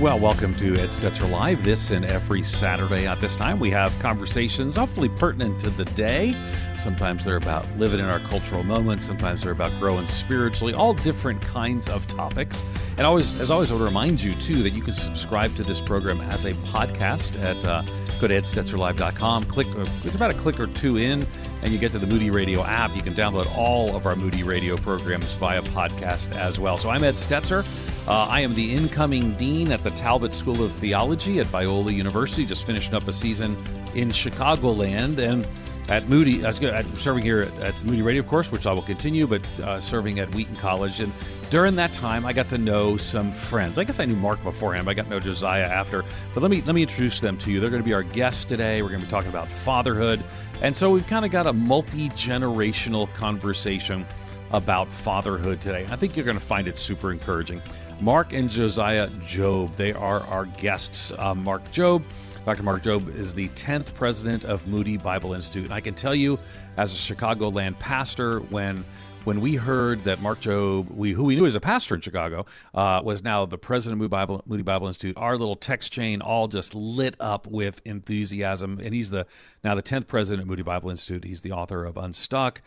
Well, welcome to Ed Stetzer Live. This and every Saturday at this time, we have conversations hopefully pertinent to the day. Sometimes they're about living in our cultural moment. Sometimes they're about growing spiritually. All different kinds of topics. And always, as always, I would remind you too that you can subscribe to this program as a podcast at uh, go to edstetzerlive.com. Click. Uh, it's about a click or two in, and you get to the Moody Radio app. You can download all of our Moody Radio programs via podcast as well. So I'm Ed Stetzer. Uh, I am the incoming dean at the Talbot School of Theology at Biola University, just finishing up a season in Chicagoland. And at Moody, uh, serving here at, at, Moody Radio, of course, which I will continue, but uh, serving at Wheaton College. And during that time, I got to know some friends. I guess I knew Mark beforehand, but I got to know Josiah after. But let me let me introduce them to you. They're going to be our guests today. We're going to be talking about fatherhood, and so we've kind of got a multi generational conversation about fatherhood today. I think you're going to find it super encouraging. Mark and Josiah Jobe. They are our guests. Uh, Mark Jobe, Dr. Mark Jobe is the 10th president of Moody Bible Institute. And I can tell you, as a Chicagoland pastor, when when we heard that Mark Jobe, we, who we knew as a pastor in Chicago, uh, was now the president of Moody Bible, Moody Bible Institute, our little text chain all just lit up with enthusiasm. And he's the now the 10th president of Moody Bible Institute. He's the author of Unstuck,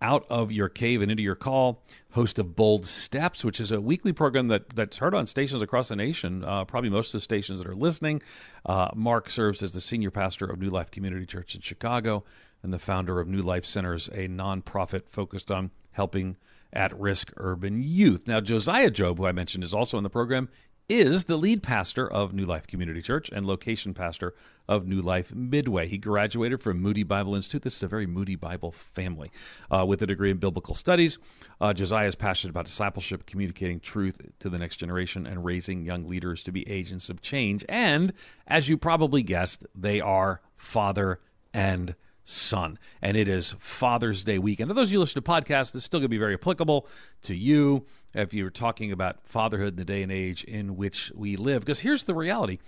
out of your cave and into your call, host of Bold Steps, which is a weekly program that, that's heard on stations across the nation, uh, probably most of the stations that are listening. Uh, Mark serves as the senior pastor of New Life Community Church in Chicago and the founder of New Life Centers, a nonprofit focused on helping at risk urban youth. Now, Josiah Jobe, who I mentioned, is also in the program is the lead pastor of New Life Community Church and location pastor of New Life Midway. He graduated from Moody Bible Institute. This is a very Moody Bible family uh, with a degree in biblical studies. Uh, Josiah is passionate about discipleship, communicating truth to the next generation, and raising young leaders to be agents of change. And as you probably guessed, they are father and son. And it is Father's Day weekend. For those of you listen to podcasts, this is still going to be very applicable to you if you're talking about fatherhood in the day and age in which we live. Because here's the reality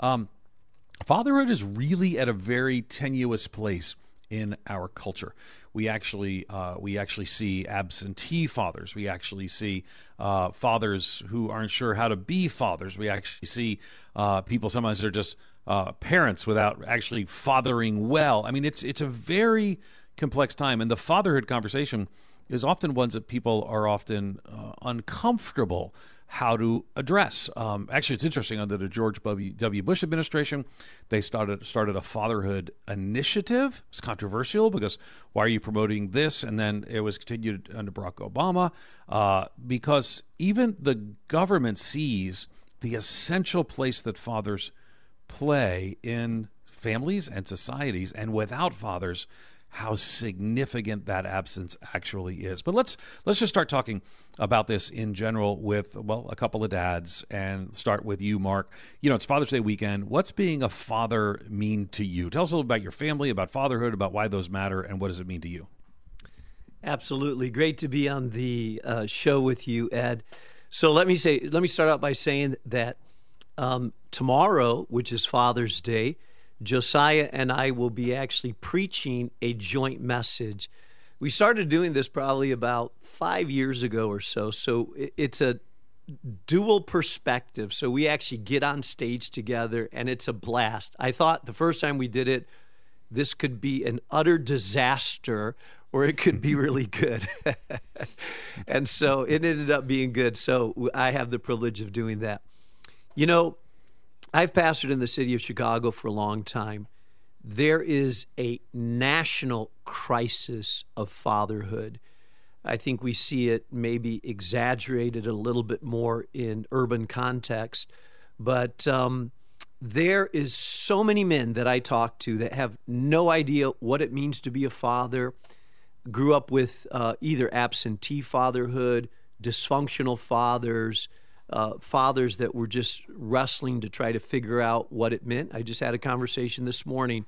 um, fatherhood is really at a very tenuous place in our culture. We actually uh, we actually see absentee fathers. We actually see uh, fathers who aren't sure how to be fathers. We actually see uh, people sometimes they're just uh, parents without actually fathering well. I mean, it's it's a very complex time, and the fatherhood conversation is often ones that people are often uh, uncomfortable how to address. Um, actually, it's interesting under the George W. Bush administration, they started started a fatherhood initiative. It's controversial because why are you promoting this? And then it was continued under Barack Obama uh, because even the government sees the essential place that fathers play in families and societies, and without fathers, how significant that absence actually is. But let's let's just start talking about this in general with well a couple of dads and start with you Mark. You know, it's Father's Day weekend. What's being a father mean to you? Tell us a little about your family, about fatherhood, about why those matter and what does it mean to you? Absolutely. Great to be on the uh, show with you, Ed. So let me say let me start out by saying that um, tomorrow, which is Father's Day, Josiah and I will be actually preaching a joint message. We started doing this probably about five years ago or so. So it's a dual perspective. So we actually get on stage together and it's a blast. I thought the first time we did it, this could be an utter disaster or it could be really good. and so it ended up being good. So I have the privilege of doing that. You know, I've pastored in the city of Chicago for a long time. There is a national crisis of fatherhood. I think we see it maybe exaggerated a little bit more in urban context, but um, there is so many men that I talk to that have no idea what it means to be a father, grew up with uh, either absentee fatherhood, dysfunctional fathers, uh, fathers that were just wrestling to try to figure out what it meant. I just had a conversation this morning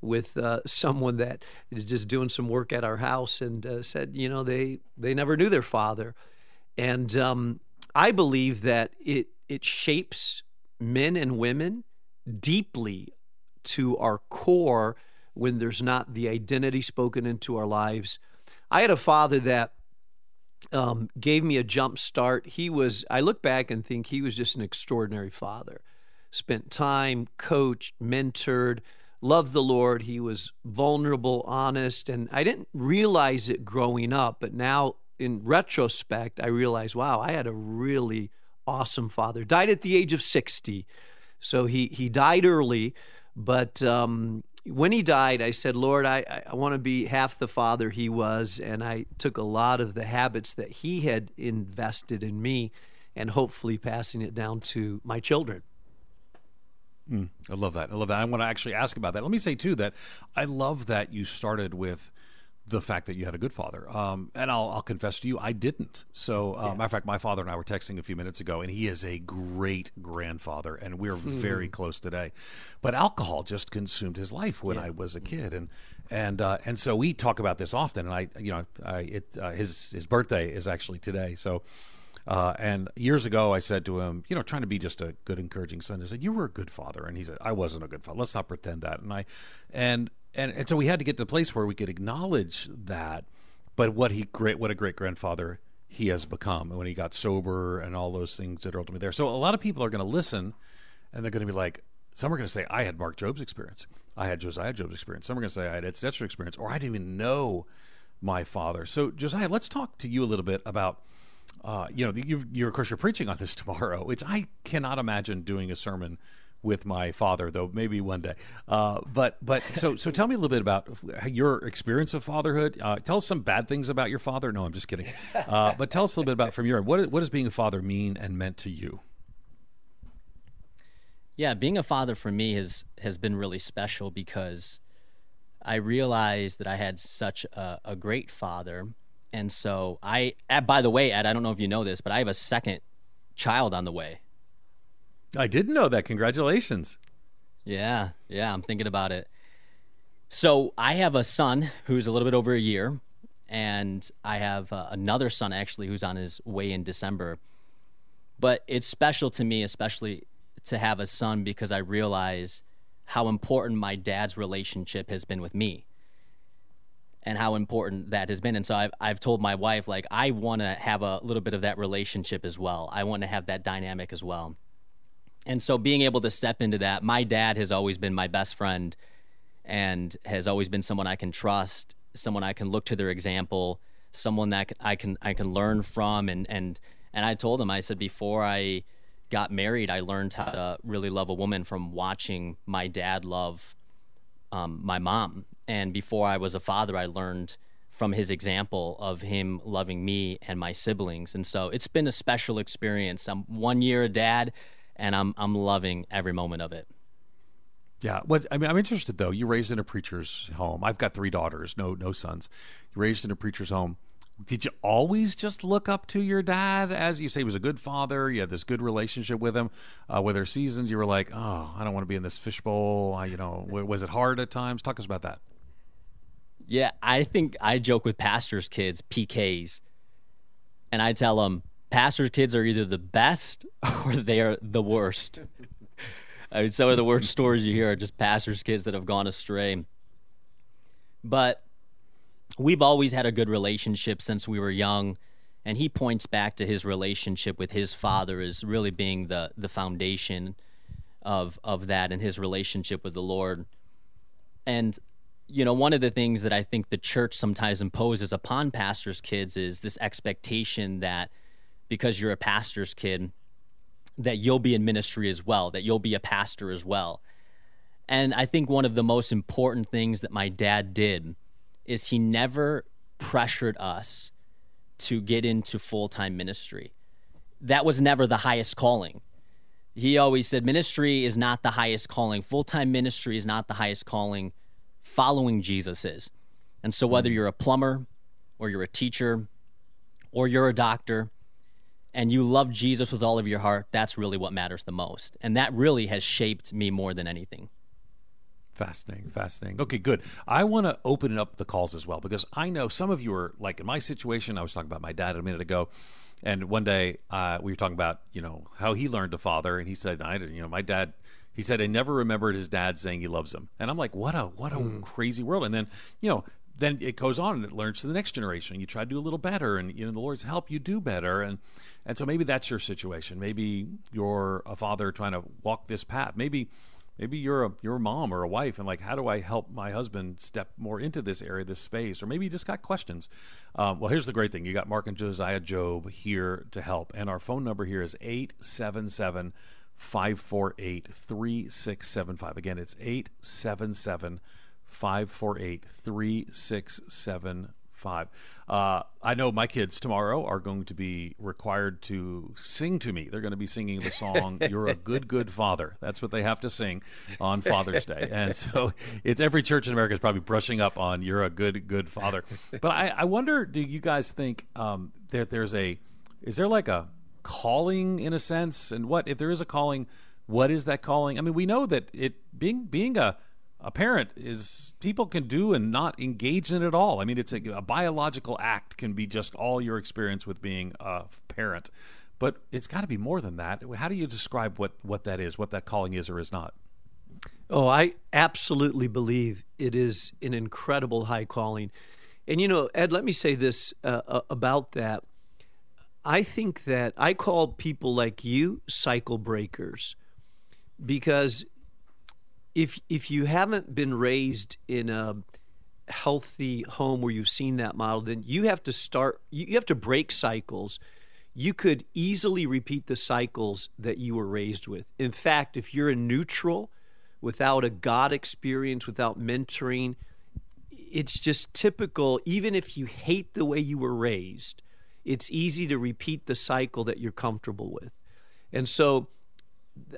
with uh, someone that is just doing some work at our house and uh, said, you know, they they never knew their father, and um, I believe that it it shapes men and women deeply to our core when there's not the identity spoken into our lives. I had a father that um, gave me a jump start. He was, I look back and think he was just an extraordinary father. Spent time, coached, mentored, loved the Lord. He was vulnerable, honest, and I didn't realize it growing up, but now in retrospect, I realize, wow, I had a really awesome father. Died at the age of 60. So he, he died early, but um, when he died, I said, Lord, I, I want to be half the father he was. And I took a lot of the habits that he had invested in me and hopefully passing it down to my children. Mm, I love that. I love that. I want to actually ask about that. Let me say, too, that I love that you started with the fact that you had a good father. Um, and I'll, I'll, confess to you, I didn't. So, uh, yeah. matter of fact, my father and I were texting a few minutes ago, and he is a great grandfather, and we're mm-hmm. very close today. But alcohol just consumed his life when yeah. I was a kid, and and uh, and so we talk about this often. And I, you know, I, it uh, his his birthday is actually today, so. Uh, and years ago, I said to him, you know, trying to be just a good, encouraging son. I said, "You were a good father," and he said, "I wasn't a good father. Let's not pretend that." And I, and and and so we had to get to the place where we could acknowledge that. But what he great, what a great grandfather he has become when he got sober and all those things that are ultimately there. So a lot of people are going to listen, and they're going to be like, some are going to say, "I had Mark Jobe's experience. I had Josiah Jobe's experience." Some are going to say, "I had Ed Stetzer experience," or "I didn't even know my father." So Josiah, let's talk to you a little bit about. Uh, you know, you, you're of course you're preaching on this tomorrow, It's I cannot imagine doing a sermon with my father, though maybe one day. Uh, but but so so tell me a little bit about your experience of fatherhood. Uh, tell us some bad things about your father. No, I'm just kidding. Uh, but tell us a little bit about from your what what does being a father mean and meant to you? Yeah, being a father for me has has been really special because I realized that I had such a, a great father, and so I. By the way, Ed, I don't know if you know this, but I have a second child on the way. I didn't know that. Congratulations. Yeah, yeah, I'm thinking about it. So I have a son who's a little bit over a year, and I have uh, another son actually who's on his way in December. But it's special to me, especially to have a son, because I realize how important my dad's relationship has been with me and how important that has been. And so I've, I've told my wife, like, I want to have a little bit of that relationship as well. I want to have that dynamic as well. And so being able to step into that, my dad has always been my best friend and has always been someone I can trust, someone I can look to their example, someone that I can I can learn from and and and I told him I said before I got married, I learned how to really love a woman from watching my dad love um, my mom. And before I was a father, I learned from his example of him loving me and my siblings. And so it's been a special experience. I'm one year a dad, and I'm I'm loving every moment of it. Yeah, what I mean, I'm interested though. You raised in a preacher's home. I've got three daughters, no no sons. You raised in a preacher's home. Did you always just look up to your dad as you say he was a good father? You had this good relationship with him. Uh, were there seasons you were like, oh, I don't want to be in this fishbowl? I, you know, was it hard at times? Talk us about that. Yeah, I think I joke with pastors' kids, PKs, and I tell them, pastors' kids are either the best or they are the worst. I mean, some of the worst stories you hear are just pastors' kids that have gone astray. But we've always had a good relationship since we were young. And he points back to his relationship with his father as really being the, the foundation of, of that and his relationship with the Lord. And, you know, one of the things that I think the church sometimes imposes upon pastors' kids is this expectation that – because you're a pastor's kid that you'll be in ministry as well, that you'll be a pastor as well. And I think one of the most important things that my dad did is he never pressured us to get into full time ministry. That was never the highest calling. He always said ministry is not the highest calling, full time ministry is not the highest calling, following Jesus is. And so, whether mm. you're a plumber or you're a teacher or you're a doctor, and you love Jesus with all of your heart, that's really what matters the most. And that really has shaped me more than anything. Fascinating, fascinating. Okay, good. I want to open up the calls as well because I know some of you are like in my situation. I was talking about my dad a minute ago, and one day uh, we were talking about you know how he learned to father, and he said, "I didn't." you know my dad." He said, "I never remembered his dad saying he loves him," and I'm like, "What a what a mm. crazy world!" And then you know then it goes on and it learns to the next generation. You try to do a little better, and you know the Lord's help you do better, and and so maybe that's your situation. Maybe you're a father trying to walk this path. Maybe maybe you're a you're mom or a wife, and like, how do I help my husband step more into this area, this space? Or maybe you just got questions. Um, well, here's the great thing: you got Mark and Josiah Jobe here to help, and our phone number here is eight seven seven. 548 3675. Again, it's 877 548 3675. Uh, I know my kids tomorrow are going to be required to sing to me. They're going to be singing the song "You're a Good Good Father." That's what they have to sing on Father's Day, and so it's every church in America is probably brushing up on "You're a Good Good Father." But I, I wonder, do you guys think um, that there's a is there like a calling in a sense, and what if there is a calling? What is that calling? I mean, we know that it being being a a parent is people can do and not engage in it at all. I mean, it's a, a, biological act can be just all your experience with being a parent, but it's got to be more than that. How do you describe what what that is, what that calling is or is not? Oh, I absolutely believe it is an incredible high calling, and you know, Ed, let me say this uh, about that. I think that I call people like you cycle breakers because if if you haven't been raised in a healthy home where you've seen that model, then you have to start. You have to break cycles. You could easily repeat the cycles that you were raised with. In fact, if you're a neutral, without a God experience, without mentoring, it's just typical. Even if you hate the way you were raised, it's easy to repeat the cycle that you're comfortable with. And so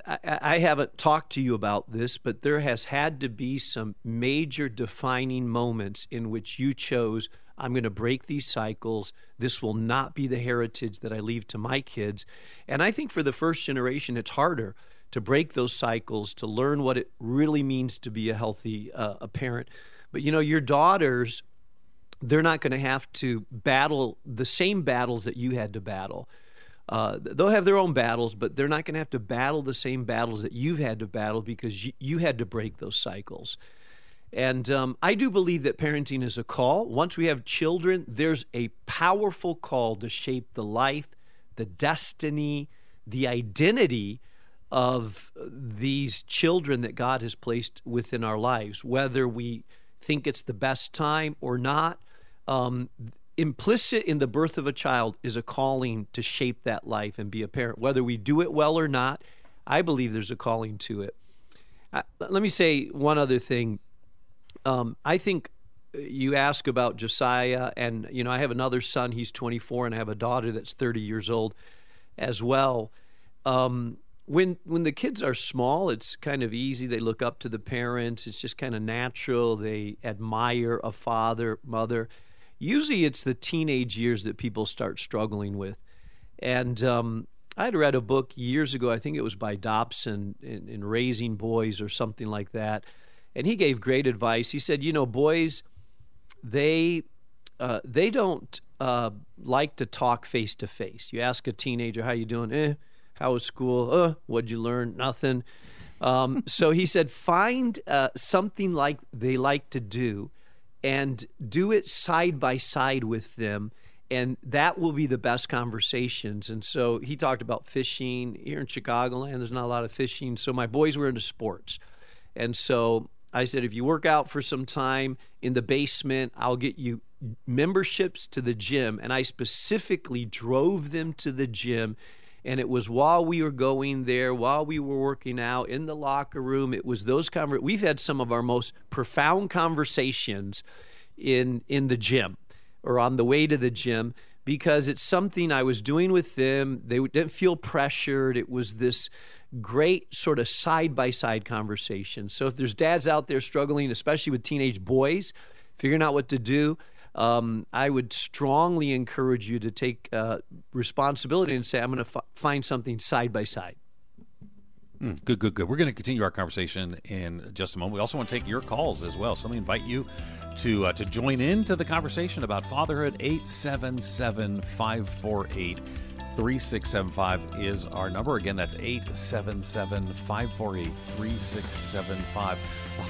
I, haven't talked to you about this, but there has had to be some major defining moments in which you chose, I'm going to break these cycles. This will not be the heritage that I leave to my kids. And I think for the first generation, it's harder to break those cycles, to learn what it really means to be a healthy uh, a parent. But you know, your daughters, they're not going to have to battle the same battles that you had to battle. Uh, they'll have their own battles, but they're not going to have to battle the same battles that you've had to battle because you, you had to break those cycles. And um, I do believe that parenting is a call. Once we have children, there's a powerful call to shape the life, the destiny, the identity of these children that God has placed within our lives, whether we think it's the best time or not. Um, implicit in the birth of a child is a calling to shape that life and be a parent. Whether we do it well or not, I believe there's a calling to it. Uh, let me say one other thing. Um, I think you ask about Josiah, and you know I have another son. He's 24, and I have a daughter that's 30 years old, as well. Um, when when the kids are small, it's kind of easy. They look up to the parents. It's just kind of natural. They admire a father, mother usually it's the teenage years that people start struggling with. And um, I had read a book years ago, I think it was by Dobson in, in, Raising Boys or something like that. And he gave great advice. He said, you know, boys, they uh, they don't uh, like to talk face to face. You ask a teenager, "How you doing?" Eh. How was school? Uh, what'd you learn? Nothing. Um, so he said, find uh, something like they like to do and do it side by side with them and that will be the best conversations. And so he talked about fishing here in Chicagoland. There's not a lot of fishing, so my boys were into sports, and so I said, if you work out for some time in the basement, I'll get you memberships to the gym. And I specifically drove them to the gym and it was while we were going there, while we were working out in the locker room, it was those conver- we've had some of our most profound conversations in in the gym or on the way to the gym because it's something I was doing with them. They didn't feel pressured. It was this great sort of side by side conversation. So if there's dads out there struggling, especially with teenage boys, figuring out what to do, um, I would strongly encourage you to take uh, responsibility and say, I'm going to f- find something side by side. Mm, good, good, good. We're going to continue our conversation in just a moment. We also want to take your calls as well. So let me invite you to uh, to join in to the conversation about fatherhood. 877 548 3675 is our number. Again, that's 877 548 3675.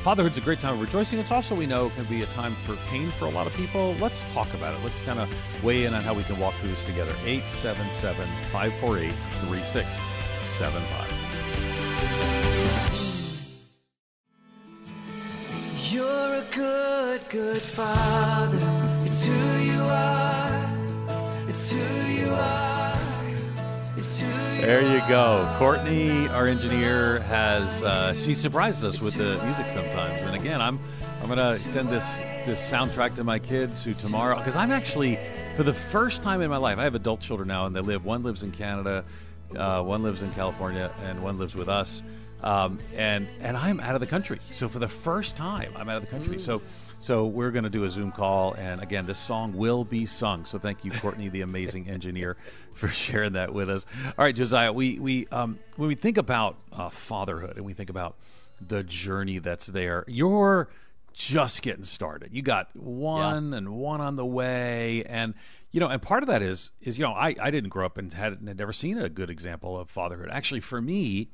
Fatherhood's a great time of rejoicing. It's also, we know, can be a time for pain for a lot of people. Let's talk about it. Let's kind of weigh in on how we can walk through this together. 877 548 3675. You're a good, good father. It's who you are. It's who you are. It's who you There you go. Courtney, our engineer, has uh, she surprises us with the music sometimes. And again, I'm I'm gonna send this this soundtrack to my kids who tomorrow because I'm actually for the first time in my life I have adult children now and they live one lives in Canada, uh, one lives in California, and one lives with us. Um, and and I'm out of the country. So for the first time, I'm out of the country. So so we're going to do a Zoom call, and again, this song will be sung. So thank you, Courtney, the amazing engineer, for sharing that with us. All right, Josiah, we we um, when we think about uh, fatherhood and we think about the journey that's there, you're just getting started. You got one and one on the way, and you know, and part of that is is you know, I I didn't grow up and had, had never seen a good example of fatherhood. Actually, for me.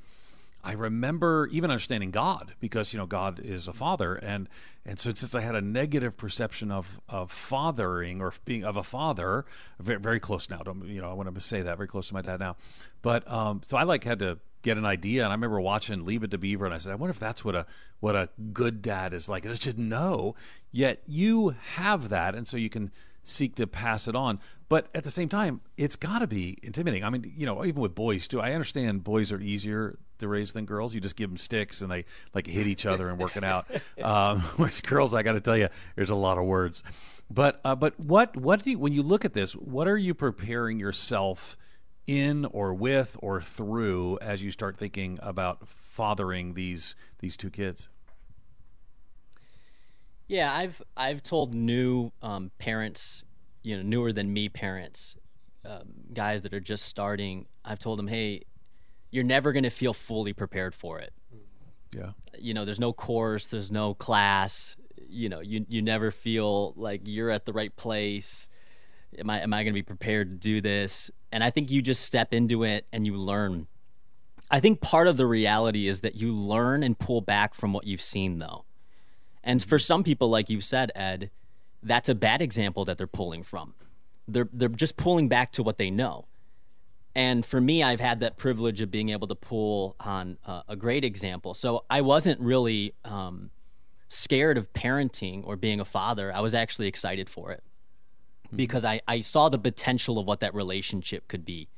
I remember even understanding God because you know God is a father, and and so since I had a negative perception of of fathering or being of a father, very, close now. Don't you know? I want to say that very close to my dad now, but um, so I like had to get an idea, and I remember watching Leave It to Beaver, and I said, I wonder if that's what a what a good dad is like. And I just know. Yet you have that, and so you can seek to pass it on. But at the same time, it's got to be intimidating. I mean, you know, even with boys too. I understand boys are easier to raise than girls. You just give them sticks and they like hit each other and work it out. Um, whereas girls, I got to tell you, there's a lot of words. But uh, but what what do you, when you look at this? What are you preparing yourself in or with or through as you start thinking about fathering these these two kids? Yeah, I've I've told new um, parents, you know, newer than me parents, um, guys that are just starting. I've told them, hey, you're never going to feel fully prepared for it. Yeah. You know, there's no course, there's no class. You know, you you never feel like you're at the right place. Am I am I going to be prepared to do this? And I think you just step into it and you learn. I think part of the reality is that you learn and pull back from what you've seen, though. And for some people, like you said, Ed, that's a bad example that they're pulling from. They're they're just pulling back to what they know. And for me, I've had that privilege of being able to pull on uh, a great example. So I wasn't really um, scared of parenting or being a father. I was actually excited for it because I, I saw the potential of what that relationship could be.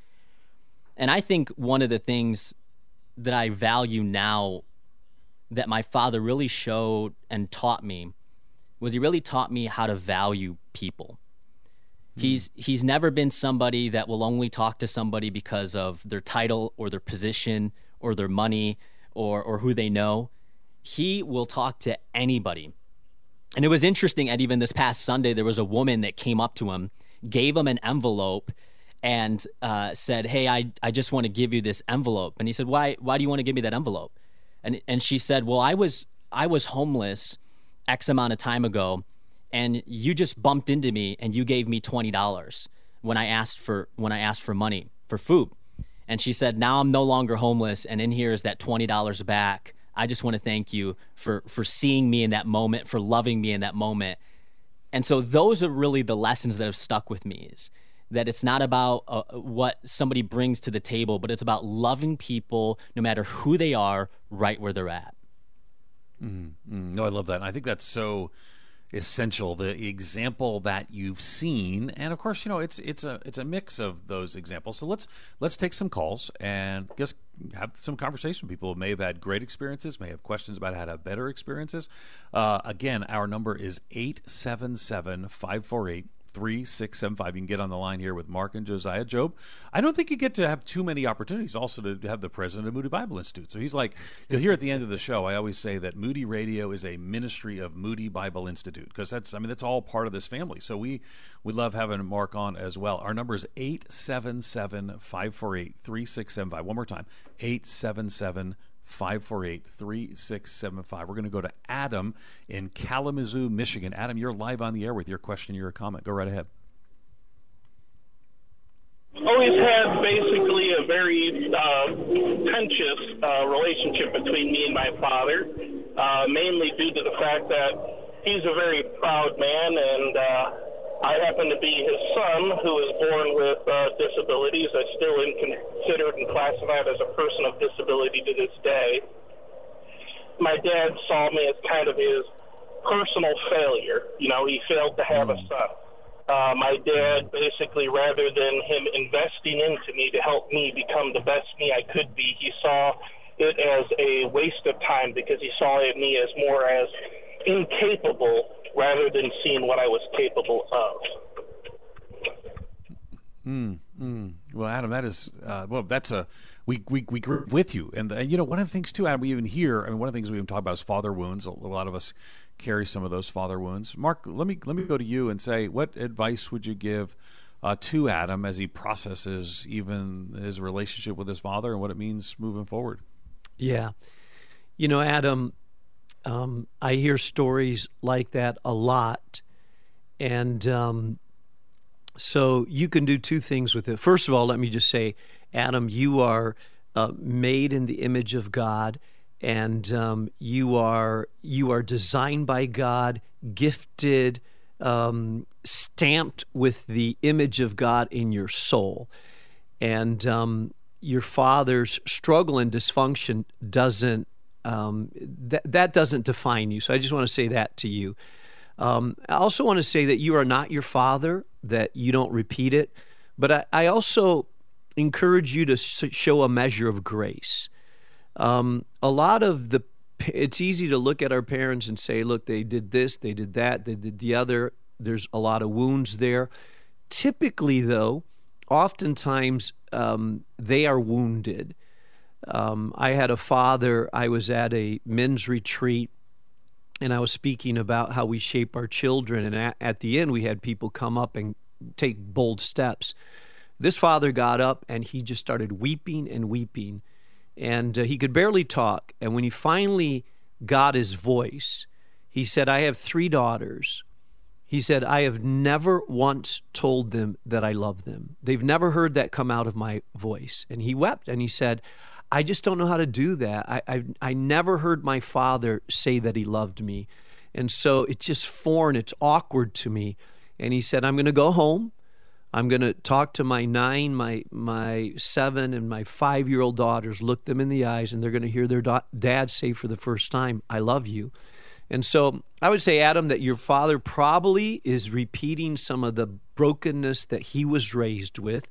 And I think one of the things that I value now that my father really showed and taught me was he really taught me how to value people. He's he's never been somebody that will only talk to somebody because of their title or their position or their money or or who they know. He will talk to anybody. And it was interesting, and even this past Sunday, there was a woman that came up to him, gave him an envelope, and uh, said, "Hey, I, I just want to give you this envelope." And he said, "Why Why do you want to give me that envelope?" And and she said, "Well, I was I was homeless X amount of time ago, and you just bumped into me and you gave me twenty dollars when I asked for when I asked for money for food." And she said, "Now I'm no longer homeless, and in here is that twenty dollars back." I just want to thank you for for seeing me in that moment, for loving me in that moment. And so those are really the lessons that have stuck with me is that it's not about uh, what somebody brings to the table, but it's about loving people no matter who they are, right where they're at. Mm, no, I love that. And I think that's so essential. The example that you've seen, and of course, you know, it's it's a it's a mix of those examples. So let's let's take some calls and just have some conversation. People who may have had great experiences, may have questions about how to have better experiences. Uh, again, our number is 877 548 3675. You can get on the line here with Mark and Josiah Jobe. I don't think you get to have too many opportunities also to have the president of Moody Bible Institute. So he's like, you'll hear at the end of the show, I always say that Moody Radio is a ministry of Moody Bible Institute because that's, I mean, that's all part of this family. So we, we love having Mark on as well. Our number is 877 548 3675. One more time 877 548 3675. We're going to go to Adam in Kalamazoo, Michigan. Adam, you're live on the air with your question, your comment. Go right ahead. Always had basically a very uh, contentious uh, relationship between me and my father, uh, mainly due to the fact that he's a very proud man, and uh, I happen to be his son, who was born with uh, disabilities. I still am considered and classified as a person of disability to this day. My dad saw me as kind of his personal failure. You know, he failed to have a son. Uh, my dad basically, rather than him investing into me to help me become the best me I could be, he saw it as a waste of time because he saw me as more as incapable rather than seeing what I was capable of. Well, Adam, that is uh, well. That's a we we we grew with you, and, and you know one of the things too, Adam. We even hear. I mean, one of the things we even talk about is father wounds. A, a lot of us carry some of those father wounds. Mark, let me let me go to you and say, what advice would you give uh, to Adam as he processes even his relationship with his father and what it means moving forward? Yeah. You know, Adam, um, I hear stories like that a lot. And um, so you can do two things with it. First of all, let me just say, Adam, you are uh, made in the image of God. And um, you are you are designed by God, gifted, um, stamped with the image of God in your soul, and um, your father's struggle and dysfunction doesn't um, that that doesn't define you. So I just want to say that to you. Um, I also want to say that you are not your father. That you don't repeat it, but I, I also encourage you to show a measure of grace. Um, a lot of the it's easy to look at our parents and say, look, they did this, they did that, they did the other. There's a lot of wounds there. Typically, though, oftentimes um, they are wounded. Um, I had a father, I was at a men's retreat, and I was speaking about how we shape our children. And at, at the end, we had people come up and take bold steps. This father got up and he just started weeping and weeping. And uh, he could barely talk. And when he finally got his voice, he said, I have three daughters. He said, I have never once told them that I love them. They've never heard that come out of my voice. And he wept and he said, I just don't know how to do that. I, I, I never heard my father say that he loved me. And so it's just foreign, it's awkward to me. And he said, I'm going to go home. I'm going to talk to my nine, my my seven, and my five year old daughters, look them in the eyes, and they're going to hear their da- dad say for the first time, I love you. And so I would say, Adam, that your father probably is repeating some of the brokenness that he was raised with.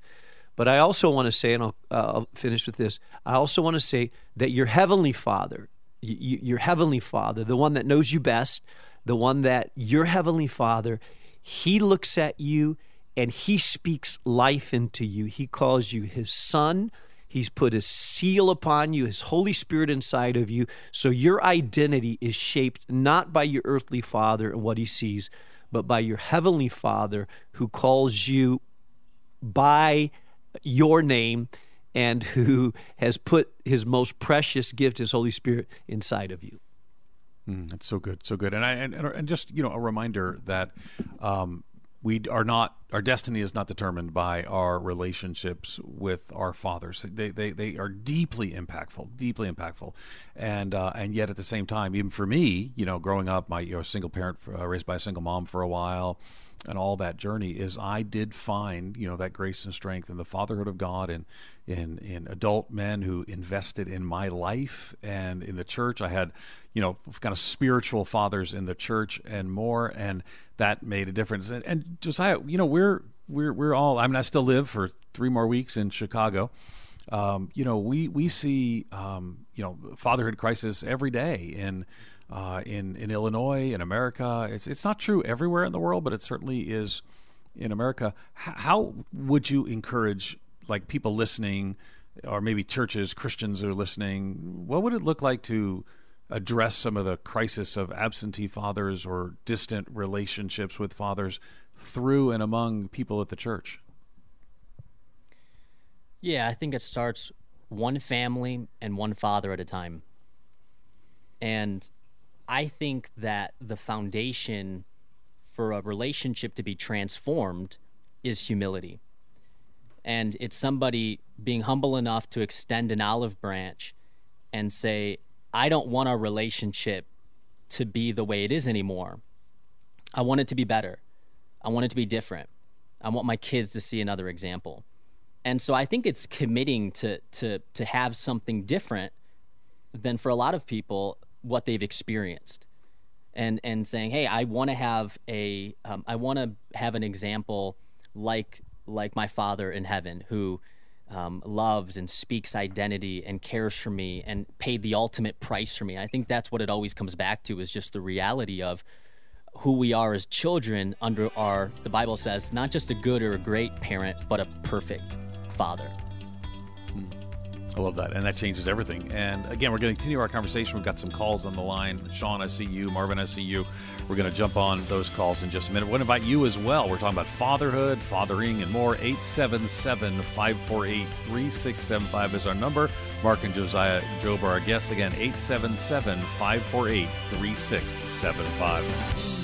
But I also want to say, and I'll, uh, I'll finish with this I also want to say that your heavenly father, y- your heavenly father, the one that knows you best, the one that your heavenly father, he looks at you and he speaks life into you. He calls you his son. He's put his seal upon you, his Holy Spirit inside of you. So your identity is shaped not by your earthly father and what he sees, but by your heavenly father who calls you by your name and who has put his most precious gift, his Holy Spirit, inside of you. Mm, that's so good, so good, and I and, and just you know a reminder that um, we are not our destiny is not determined by our relationships with our fathers. They they, they are deeply impactful, deeply impactful, and uh, and yet at the same time, even for me, you know, growing up, my you know single parent uh, raised by a single mom for a while. And all that journey is I did find, you know, that grace and strength and the fatherhood of God and in in adult men who invested in my life and in the church. I had, you know, kind of spiritual fathers in the church and more, and that made a difference. And, and Josiah, you know, we're we're we're all. I mean, I still live for three more weeks in Chicago. Um, you know, we we see um, you know fatherhood crisis every day in uh, in in Illinois, in America. It's it's not true everywhere in the world, but it certainly is in America. H- how would you encourage like people listening, or maybe churches, Christians are listening? What would it look like to address some of the crisis of absentee fathers or distant relationships with fathers through and among people at the church? Yeah, I think it starts one family and one father at a time. And I think that the foundation for a relationship to be transformed is humility. And it's somebody being humble enough to extend an olive branch and say, I don't want our relationship to be the way it is anymore. I want it to be better. I want it to be different. I want my kids to see another example. And so I think it's committing to to to have something different than for a lot of people what they've experienced. And and saying, "Hey, I want to have a um, I want to have an example like like my father in heaven who um, loves and speaks identity and cares for me and paid the ultimate price for me. I think that's what it always comes back to is just the reality of who we are as children under our the Bible says not just a good or a great parent, but a perfect father. I love that. And that changes everything. And again, we're going to continue our conversation. We've got some calls on the line. Sean, I see you. Marvin, I see you. We're going to jump on those calls in just a minute. To invite you as well. We're talking about fatherhood, fathering, and more. 877 548 3675 is our number. Mark and Josiah Jobe are our guests. Again, 877 548 3675.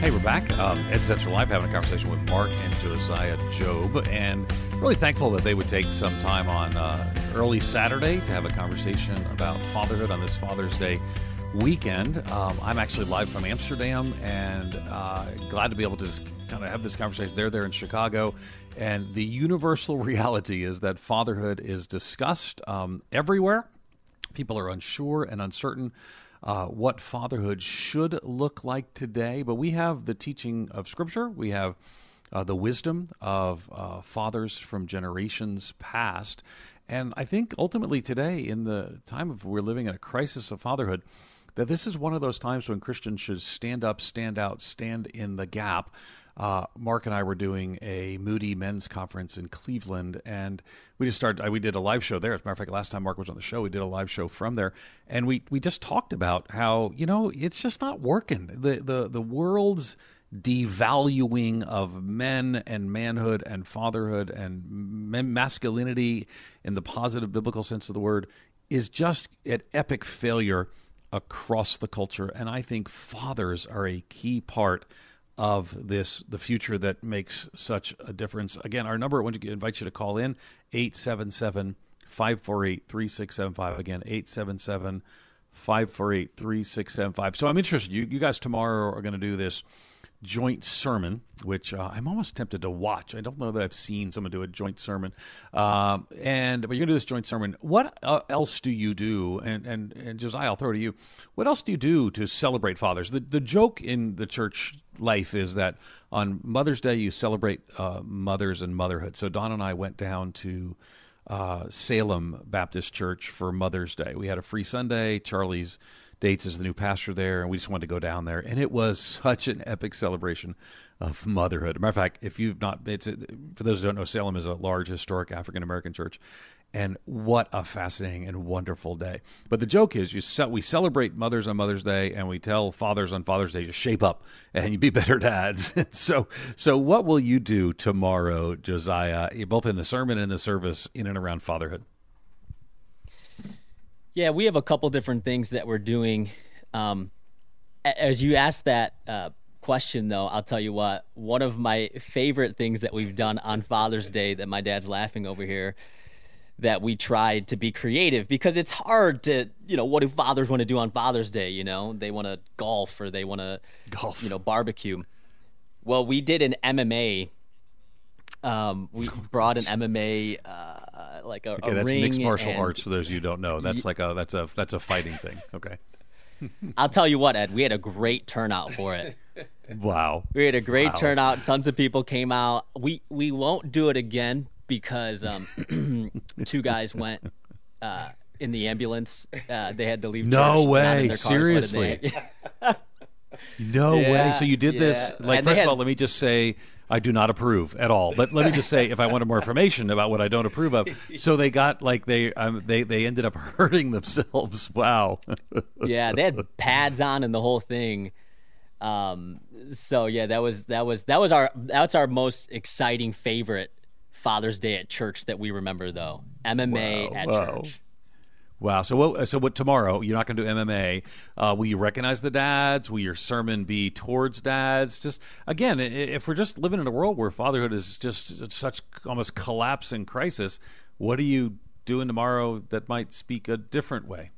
Hey, we're back. Um, Ed Stetzer Live having a conversation with Mark and Josiah Jobe, and really thankful that they would take some time on uh, early Saturday to have a conversation about fatherhood on this Father's Day weekend. Um, I'm actually live from Amsterdam, and uh, glad to be able to just kind of have this conversation. They're there in Chicago, and the universal reality is that fatherhood is discussed um, everywhere. People are unsure and uncertain uh, what fatherhood should look like today. But we have the teaching of Scripture, we have uh, the wisdom of uh, fathers from generations past. And I think ultimately today, in the time of we're living in a crisis of fatherhood, that this is one of those times when Christians should stand up, stand out, stand in the gap uh, Mark and I were doing a Moody Men's Conference in Cleveland, and we just started. We did a live show there. As a matter of fact, last time Mark was on the show, we did a live show from there, and we we just talked about how you know it's just not working. The the the world's devaluing of men and manhood and fatherhood and masculinity in the positive biblical sense of the word is just an epic failure across the culture. And I think fathers are a key part of this the future that makes such a difference. Again, our number I want to invite you to call in 877 548 3675 again 877 548 3675. So I'm interested you you guys tomorrow are going to do this joint sermon, which uh, I'm almost tempted to watch. I don't know that I've seen someone do a joint sermon. Um, and but you're gonna do this joint sermon. What uh, else do you do? And and and Josiah, I'll throw to you. What else do you do to celebrate fathers? The the joke in the church life is that on Mother's Day you celebrate uh, mothers and motherhood. So Don and I went down to. Uh, Salem Baptist Church for Mother's Day. We had a free Sunday. Charlie's dates as the new pastor there, and we just wanted to go down there. And it was such an epic celebration of motherhood. matter of fact, if you've not, it's uh, for those who don't know, Salem is a large historic African American church, and what a fascinating and wonderful day. But the joke is, you ce- we celebrate mothers on Mother's Day, and we tell fathers on Father's Day to shape up and you be better dads. so, so what will you do tomorrow, Josiah, both in the sermon and the service, in and around fatherhood? Yeah, we have a couple different things that we're doing. Um, as you asked that uh, question, though, I'll tell you what. One of my favorite things that we've done on Father's Day that my dad's laughing over here that we tried to be creative because it's hard to you know what do fathers want to do on father's day you know? They want to golf or they want to golf. you know barbecue. Well we did an mma um, we brought an mma uh, uh, like a, okay, a that's mixed martial and- arts for those of you who don't know. That's like a that's a that's a fighting thing. Okay. I'll tell you what, Ed, we had a great turnout for it. Wow. We had a great Wow. turnout. Tons of people came out. We we won't do it again because um, two guys went uh, in the ambulance. Uh, they had to leave. No church, way. cars, Seriously? No Yeah, way. So you did this. Like, And first had- of all, let me just say I do not approve at all. But let me just say, if I wanted more information about what I don't approve of, so they got like they um, they they ended up hurting themselves. Wow. yeah, they had pads on and the whole thing. Um, so yeah, that was that was that was our that's our most exciting favorite Father's Day at church that we remember though. MMA Wow, at wow. church. Wow. So what? So what? Tomorrow you're not going to do MMA. Uh, will you recognize the dads? Will your sermon be towards dads? Just again, if we're just living in a world where fatherhood is just such almost collapse and crisis, what are you doing tomorrow that might speak a different way?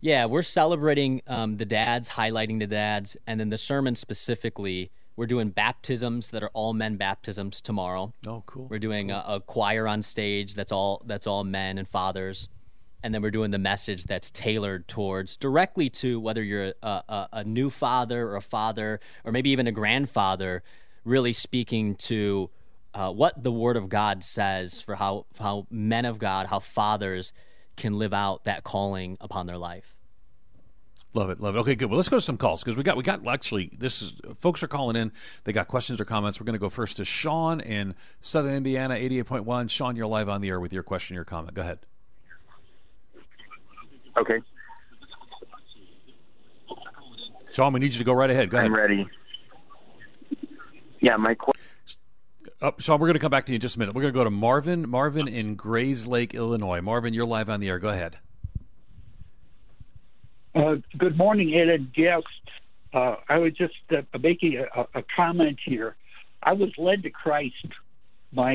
Yeah, we're celebrating um, the dads, highlighting the dads, and then the sermon specifically. We're doing baptisms that are all men baptisms tomorrow. Oh, cool. We're doing cool. a, a choir on stage that's all that's all men and fathers and then we're doing the message that's tailored towards directly to whether you're a, a, a, new father or a father or maybe even a grandfather really speaking to uh, what the word of god says for how, how men of god how fathers can live out that calling upon their life Love it, love it. Okay, good. Well, let's go to some calls because we got we got actually this is folks are calling in. They got questions or comments. We're going to go first to Sean in Southern Indiana, eighty-eight point one. Sean, you're live on the air with your question, your comment. Go ahead. Okay. Sean, we need you to go right ahead. Go ahead. I'm ready. Yeah, my question. Oh, Sean, we're going to come back to you in just a minute. We're going to go to Marvin. Marvin in Grayslake, Illinois. Marvin, you're live on the air. Go ahead. Uh, good morning, Ed and guests. Uh, I was just uh, making a, a, comment here. I was led to Christ, my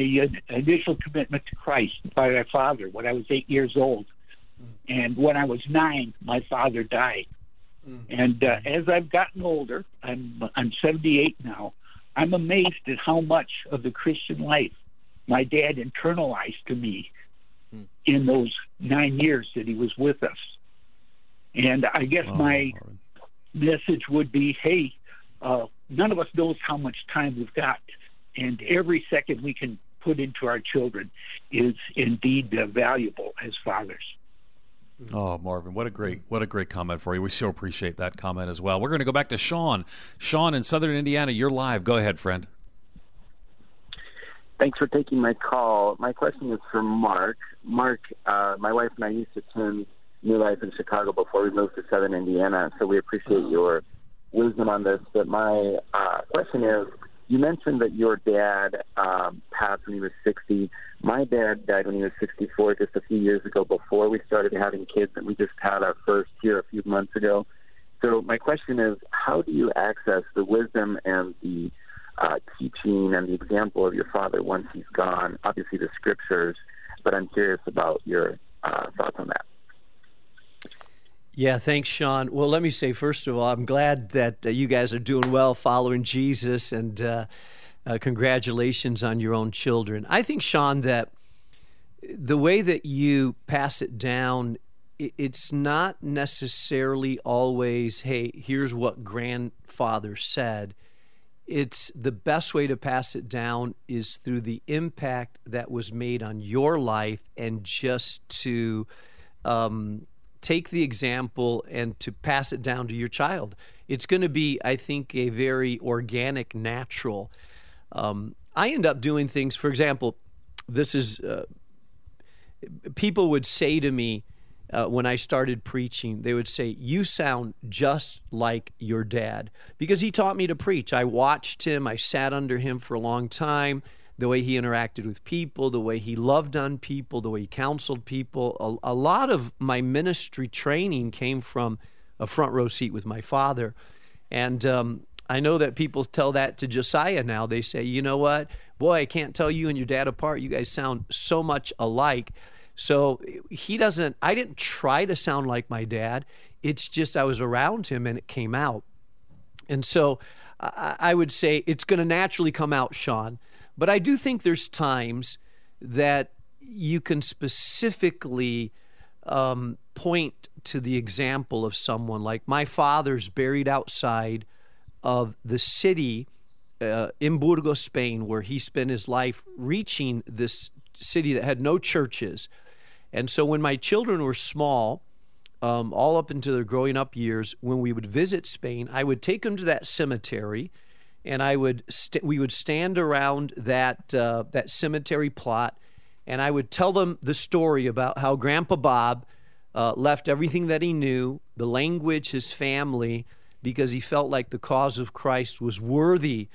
initial commitment to Christ by my father when I was eight years old. And when I was nine, my father died. Mm. And uh, as I've gotten older, I'm I'm 78 now. I'm amazed at how much of the Christian life my dad internalized to me mm. in those nine years that he was with us. And I guess oh, my message would be, hey, uh, none of us knows how much time we've got, and every second we can put into our children is indeed uh, valuable as fathers. Oh, Marvin, what a great what a great comment for you. We so appreciate that comment as well. We're going to go back to Sean. Sean in Southern Indiana, you're live. Go ahead, friend. Thanks for taking my call. My question is for Mark. Mark, uh, my wife and I used to attend New Life in Chicago before we moved to Southern Indiana, so we appreciate your wisdom on this. But my uh, question is you mentioned that your dad um, passed when he was 60. My dad died when he was 64 just a few years ago before we started having kids, and we just had our first here a few months ago. So, my question is how do you access the wisdom and the uh, teaching and the example of your father once he's gone? Obviously, the scriptures, but I'm curious about your uh, thoughts on that. Yeah, thanks, Sean. Well, let me say, first of all, I'm glad that uh, you guys are doing well following Jesus, and uh, congratulations on your own children. I think, Sean, that the way that you pass it down, it's not necessarily always, hey, here's what grandfather said. It's the best way to pass it down is through the impact that was made on your life and just to um, take the example and to pass it down to your child. It's going to be, I think, a very organic, natural. Um, I end up doing things, for example, this is, uh, people would say to me uh, when I started preaching, they would say, You sound just like your dad. Because he taught me to preach. I watched him, I sat under him for a long time the way he interacted with people, the way he loved on people, the way he counseled people. A, a, lot of my ministry training came from a front row seat with my father. And um, I know that people tell that to Josiah now. They say, you know what? Boy, I can't tell you and your dad apart. You guys sound so much alike. So he doesn't, I didn't try to sound like my dad. It's just I was around him and it came out. And so I, I would say it's going to naturally come out, Sean. But I do think there's times that you can specifically um, point to the example of someone like my father's buried outside of the city uh, in Burgos, Spain, where he spent his life reaching this city that had no churches. And so when my children were small, um, all up into their growing up years, when we would visit Spain, I would take them to that cemetery and I would st- we would stand around that uh, that cemetery plot, and I would tell them the story about how Grandpa Bob uh, left everything that he knew, the language, his family, because he felt like the cause of Christ was worthy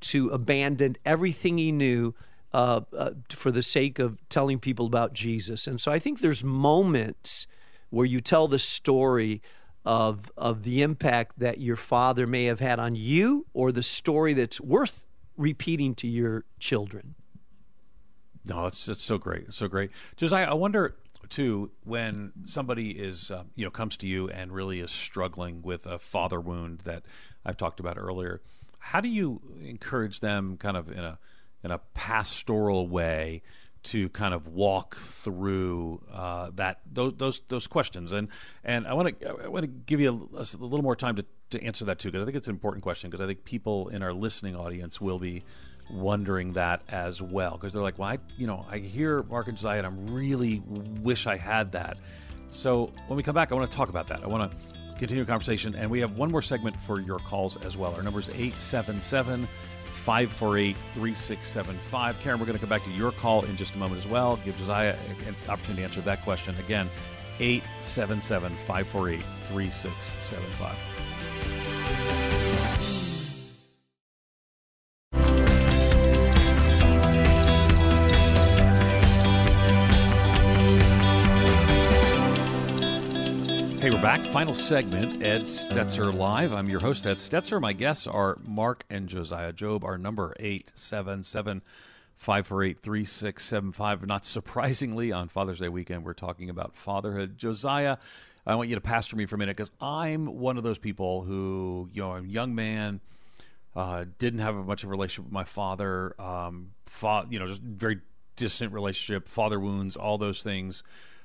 to abandon everything he knew uh, uh, for the sake of telling people about Jesus. And so I think there's moments where you tell the story of of the impact that your father may have had on you, or the story that's worth repeating to your children. No, that's that's so great, so great. Just I, I wonder too when somebody is uh, you know comes to you and really is struggling with a father wound that I've talked about earlier. How do you encourage them, kind of in a in a pastoral way, to kind of walk through uh, that those, those those questions? And and I want to I want to give you a, a little more time to to answer that too, because I think it's an important question. Because I think people in our listening audience will be wondering that as well because they're like, well, I, you know, I hear Mark and Josiah, and I really wish I had that. So when we come back, I want to talk about that. I want to continue a conversation, and we have one more segment for your calls as well. Our number is 877 548 3675. Karen, we're going to come back to your call in just a moment as well. Give Josiah an opportunity to answer that question. Again, 877 548 3675. Back. Final segment, Ed Stetzer Live. I'm your host, Ed Stetzer. My guests are Mark and Josiah Jobe. Our number 877 548 3675. Not surprisingly, on Father's Day weekend, we're talking about fatherhood. Josiah, I want you to pastor me for a minute because I'm one of those people who, you know, I'm a young man, uh, didn't have a much of a relationship with my father, um, fa- you know, just very distant relationship, father wounds, all those things,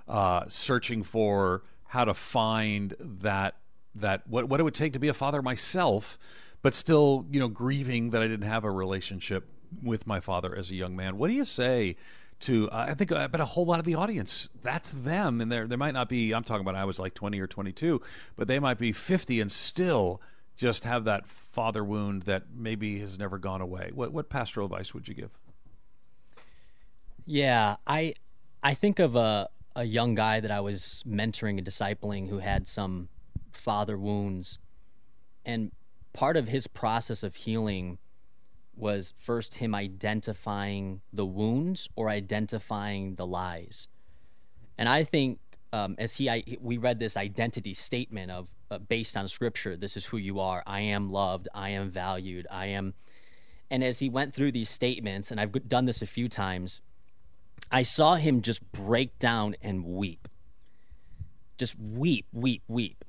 uh, searching for how to find that that what what it would take to be a father myself, but still you know grieving that I didn't have a relationship with my father as a young man. What do you say? To uh, I think I bet a whole lot of the audience that's them and there there might not be I'm talking about I was like 20 or 22 but they might be 50 and still just have that father wound that maybe has never gone away. What what pastoral advice would you give? Yeah, I I think of a a young guy that I was mentoring and discipling who had some father wounds. And part of his process of healing was first him identifying the wounds or identifying the lies. And I think um, as he, I, we read this identity statement of uh, based on scripture, this is who you are. I am loved. I am valued. I am. And as he went through these statements, and I've done this a few times, I saw him just break down and weep. Just weep, weep, weep.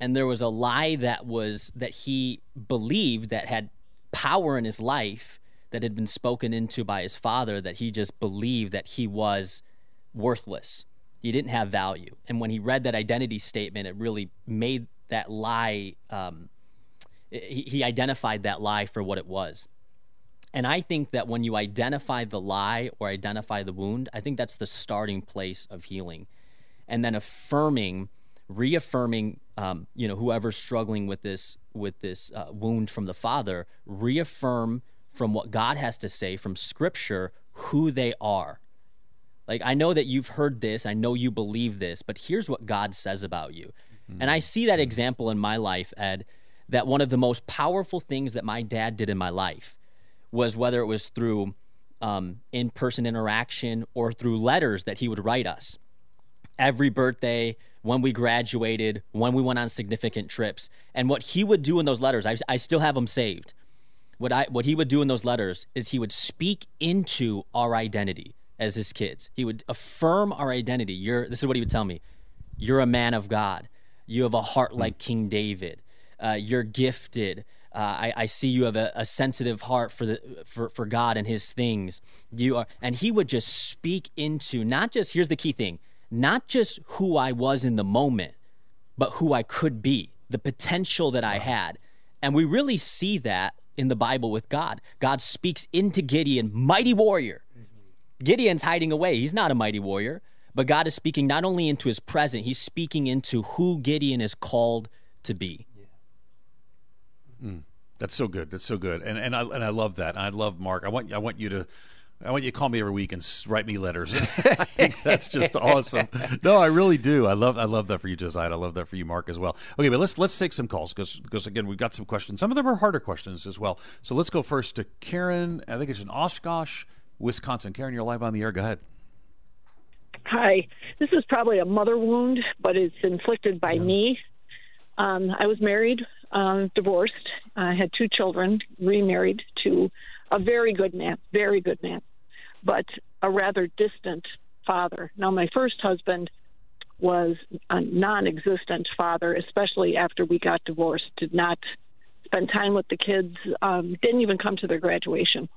And there was a lie that was that he believed that had power in his life that had been spoken into by his father that he just believed that he was worthless. He didn't have value. And when he read that identity statement, it really made that lie, um, he, he identified that lie for what it was. And I think that when you identify the lie or identify the wound, I think that's the starting place of healing. And then affirming, reaffirming, um, you know, whoever's struggling with this with this uh, wound from the father, reaffirm from what God has to say from Scripture who they are. Like I know that you've heard this, I know you believe this, but here's what God says about you. Mm-hmm. And I see that example in my life, Ed. That one of the most powerful things that my dad did in my life was whether it was through um, in person interaction or through letters that he would write us. Every birthday, when we graduated, when we went on significant trips. And what he would do in those letters, I, I still have them saved. What, I, what he would do in those letters is he would speak into our identity as his kids. He would affirm our identity. You're, this is what he would tell me You're a man of God. You have a heart like King David. Uh, you're gifted. Uh, I, I, see you have a, a, sensitive heart for the for, for God and His things. You are, and He would just speak into not just here's the key thing, not just who I was in the moment, but who I could be, the potential that I had, and we really see that in the Bible with God. God speaks into Gideon, mighty warrior. Gideon's hiding away; he's not a mighty warrior, but God is speaking not only into his present, He's speaking into who Gideon is called to be. Mm, that's so good. That's so good. And and I and I love that. And I love Mark. I want I want you to I want you to call me every week and write me letters. I think that's just awesome. No, I really do. I love I love that for you, Josiah. I love that for you, Mark, as well. Okay, but let's let's take some calls because because again we've got some questions. Some of them are harder questions as well. So let's go first to Karen. I think it's in Oshkosh, Wisconsin. Karen, you're live on the air. Go ahead. Hi. This is probably a mother wound, but it's inflicted by me. Um, I was married, um, divorced. I had two children, remarried to a very good man, very good man, but a rather distant father. Now, my first husband was a non existent father, especially after we got divorced, did not spend time with the kids, um, didn't even come to their graduation.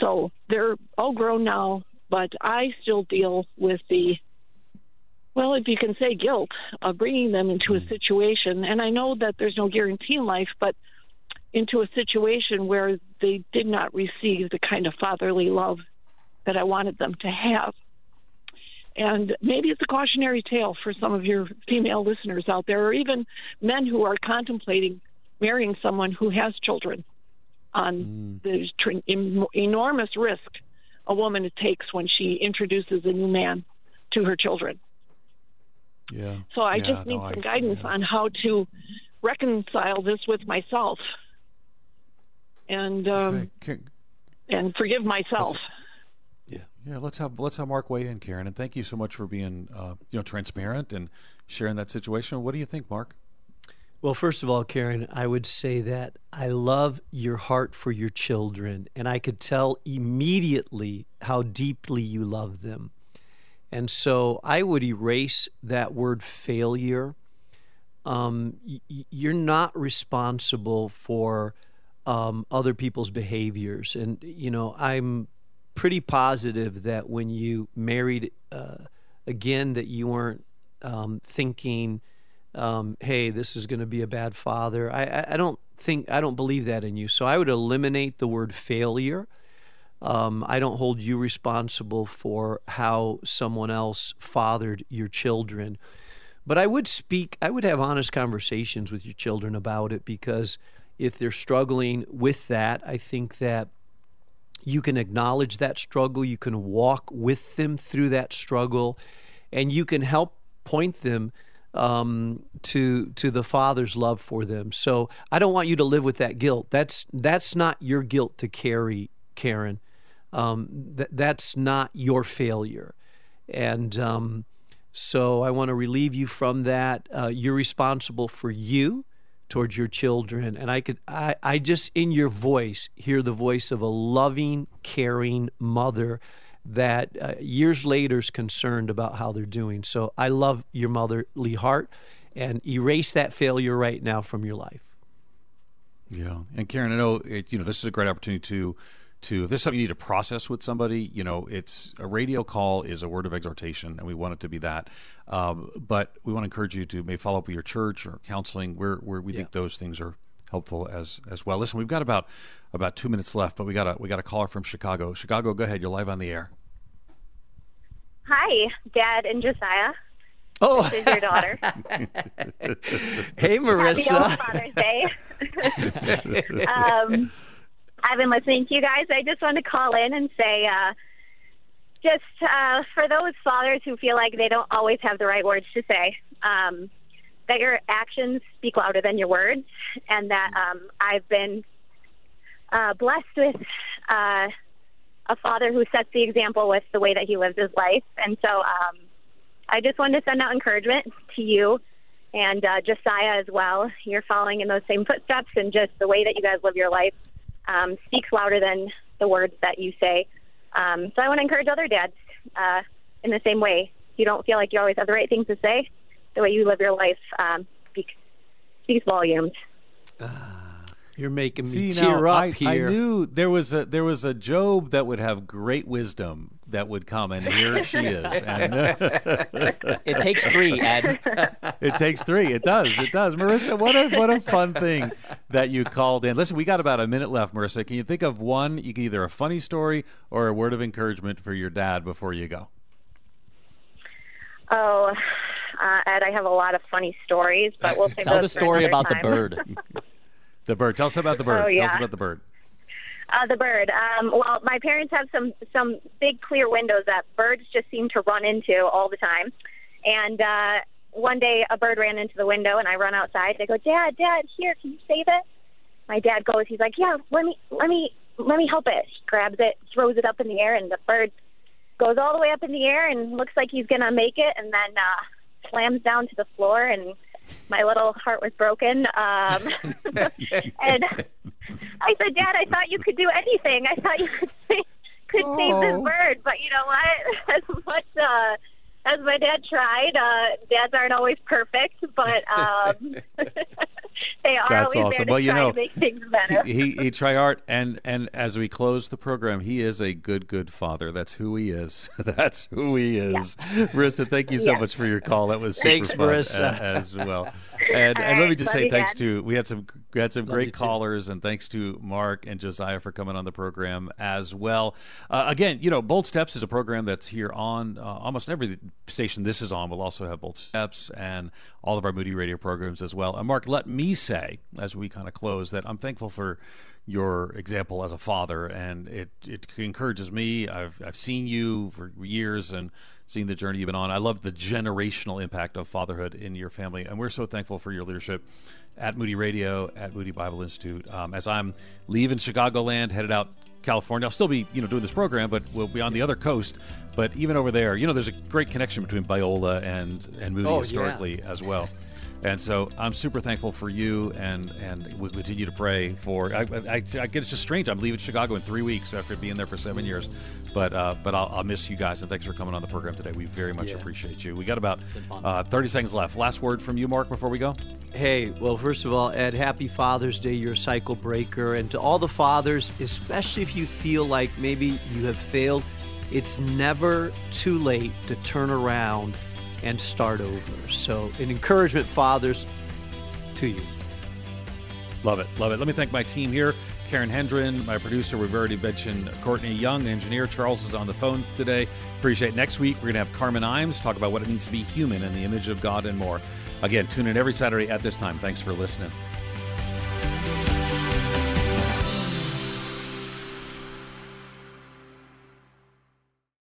So they're all grown now, but I still deal with the, well, if you can say guilt of bringing them into a hmm. situation. And I know that there's no guarantee in life, but into a situation where they did not receive the kind of fatherly love that I wanted them to have. And maybe it's a cautionary tale for some of your female listeners out there, or even men who are contemplating marrying someone who has children on hmm. the tr- em- enormous risk a woman takes when she introduces a new man to her children. Yeah. So I Yeah, just need no, I- some guidance yeah. on how to reconcile this with myself and um, Okay. Ka- and forgive myself. Yeah, yeah, let's have let's have Mark weigh in, Karen, and thank you so much for being uh, you know transparent and sharing that situation. What do you think, Mark? Well, first of all, Karen, I would say that I love your heart for your children, and I could tell immediately how deeply you love them. And so I would erase that word failure. Um, you're not responsible for um, other people's behaviors. And, you know, I'm pretty positive that when you married uh, again, that you weren't um, thinking, um, "Hey, this is going to be a bad father." I, I don't think I don't believe that in you. So I would eliminate the word failure. Um, I don't hold you responsible for how someone else fathered your children. But I would speak, I would have honest conversations with your children about it because if they're struggling with that, I think that you can acknowledge that struggle, you can walk with them through that struggle, and you can help point them um, to to the Father's love for them. So I don't want you to live with that guilt. That's that's not your guilt to carry, Karen. Um, th- that's not your failure, and um, so I want to relieve you from that. Uh, you're responsible for you towards your children, and I could I, I just in your voice hear the voice of a loving, caring mother that uh, years later is concerned about how they're doing. So I love your motherly heart, and erase that failure right now from your life. Yeah, and Karen, I know it, you know this is a great opportunity to to if there's something you need to process with somebody. You know, it's a radio call is a word of exhortation, and we want it to be that. Um, but we want to encourage you to maybe follow up with your church or counseling, where where we think those things are helpful as as well. Listen, we've got about about two minutes left, but we got a we got a caller from Chicago. Chicago, go ahead. You're live on the air. Hi, Dad and Josiah. Oh, This is your daughter. hey, Marissa. old Father's Day. um, I've been listening to you guys. I just wanted to call in and say, uh, just uh, for those fathers who feel like they don't always have the right words to say, um, that your actions speak louder than your words, and that um, I've been uh, blessed with uh, a father who sets the example with the way that he lives his life, and so um, I just wanted to send out encouragement to you and uh, Josiah as well. You're following in those same footsteps, and just the way that you guys live your life um, speaks louder than the words that you say. Um, so I want to encourage other dads uh, in the same way. If you don't feel like you always have the right things to say. The way you live your life um, speaks, speaks volumes. You're making me See, tear now, up I, here. I knew there was a there was a Jobe that would have great wisdom that would come, and here she is. And, It takes three, Ed. It takes three. It does. It does. Marissa, what a what a fun thing that you called in. Listen, we got about a minute left, Marissa. Can you think of one? You can either a funny story or a word of encouragement for your dad before you go. Oh, uh, Ed, I have a lot of funny stories, but we'll save Tell those the story another about the bird. The bird. Tell us about the bird. Oh, Tell us about the bird. Uh, the bird. Um, well, my parents have some some big clear windows that birds just seem to run into all the time. And uh, one day, a bird ran into the window, and I run outside. I go, Dad, Dad, here, can you save it? My dad goes, he's like, Yeah, let me let me let me help it. grabs it, throws it up in the air, and the bird goes all the way up in the air and looks like he's gonna make it, and then uh, slams down to the floor, and my little heart was broken. Um, and I said, Dad, I thought you could do anything. I thought you could save, could save this bird, but you know what? As much uh, as my dad tried, uh, dads aren't always perfect, but um, they are That's always there to Well, you try know, to make things better. he, he he try art and and as we close the program, he is a good good father. That's who he is. That's who he is. Marissa, thank you so Yeah. much for your call. That was super Thanks, fun, Marissa. uh, as well. And, and let me just say thanks Dad. to we had some we had some you great too. callers and thanks to Mark and Josiah for coming on the program as well. Uh, again, you know, Bold Steps is a program that's here on uh, almost every station this is on. We'll also have Bold Steps and all of our Moody Radio programs as well. And Mark, let me say as we kind of close that I'm thankful for your example as a father, and it it encourages me. I've I've seen you for years and seen the journey you've been on. I love the generational impact of fatherhood in your family, and we're so thankful for your leadership at Moody Radio, at Moody Bible Institute. Um, as I'm leaving Chicagoland, headed out California, I'll still be you know doing this program, but we'll be on the other coast. But even over there, you know, there's a great connection between Biola and and Moody Oh, yeah. historically as well. And so I'm super thankful for you, and and we continue to pray for. I, I, I get it's just strange. I'm leaving Chicago in three weeks after being there for seven years, but uh, but I'll, I'll miss you guys, and thanks for coming on the program today. We very much Yeah. appreciate you. We got about uh, 30 seconds left. Last word from you, Mark, before we go. Hey, well, first of all, Ed, happy Father's Day. You're a cycle breaker. And to all the fathers, especially if you feel like maybe you have failed, it's never too late to turn around and start over. So, an encouragement, fathers, to you. Love it, love it. Let me thank my team here. Karen Hendren, my producer. We've already mentioned Courtney Young, engineer. Charles is on the phone today. Appreciate it. Next week, we're going to have Carmen Imes talk about what it means to be human in the image of God and more. Again, tune in every Saturday at this time. Thanks for listening.